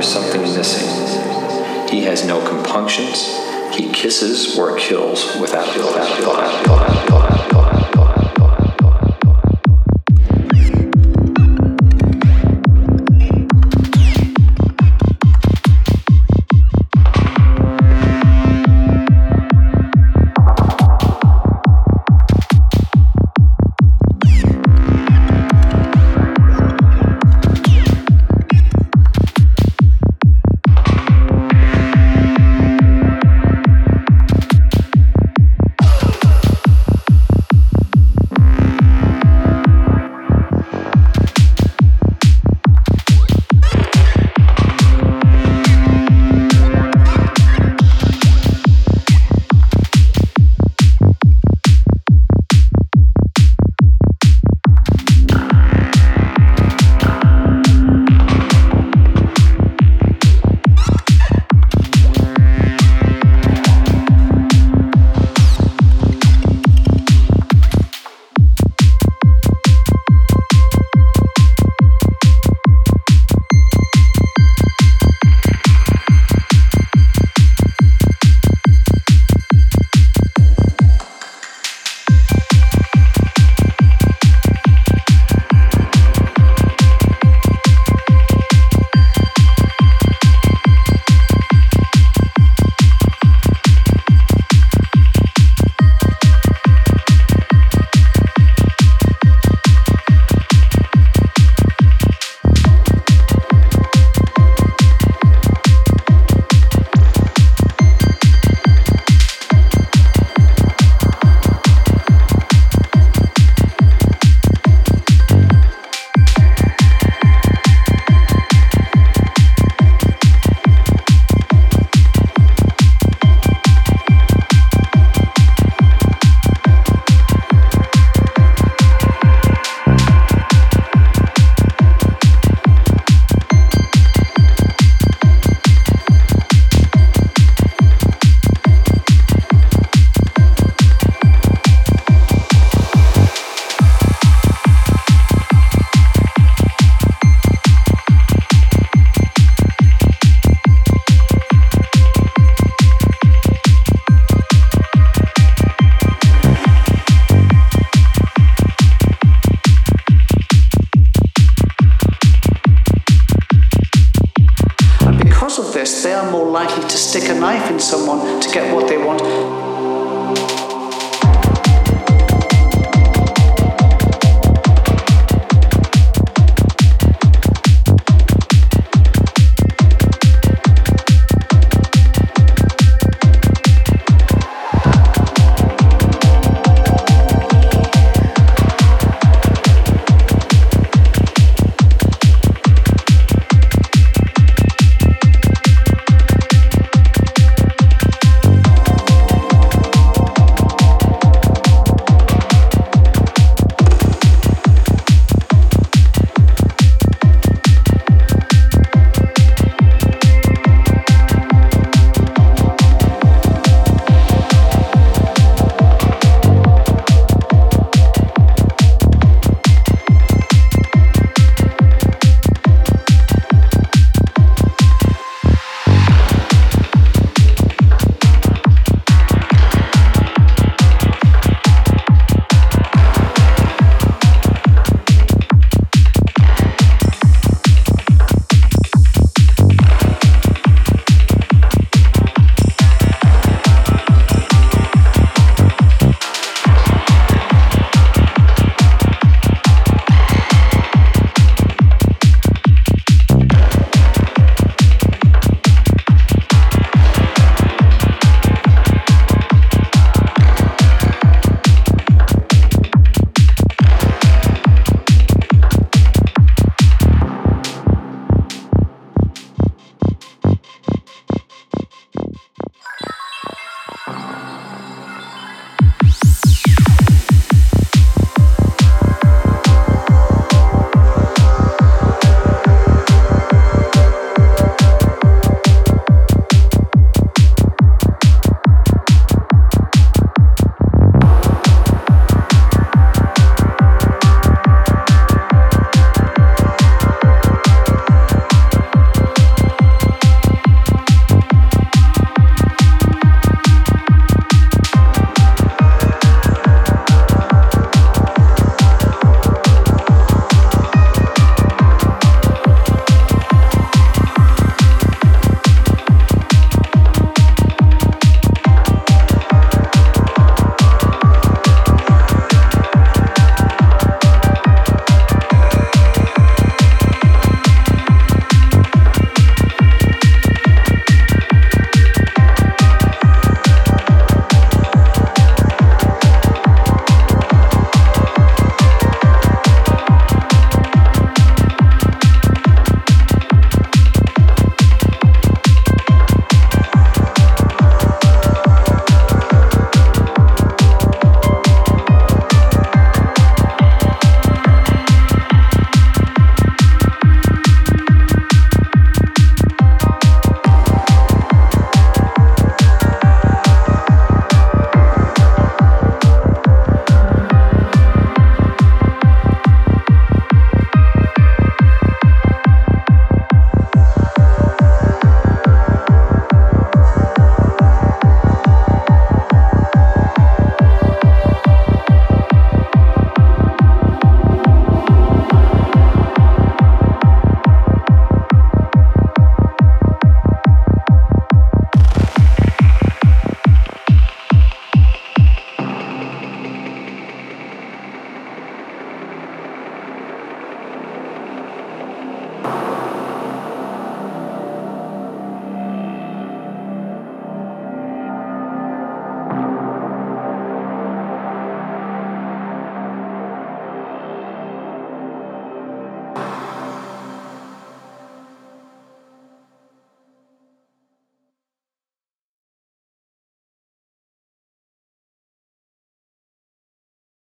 is something missing. He has no compunctions. He kisses or kills without, without, without, without, without, they are more likely to stick a knife in someone to get what they want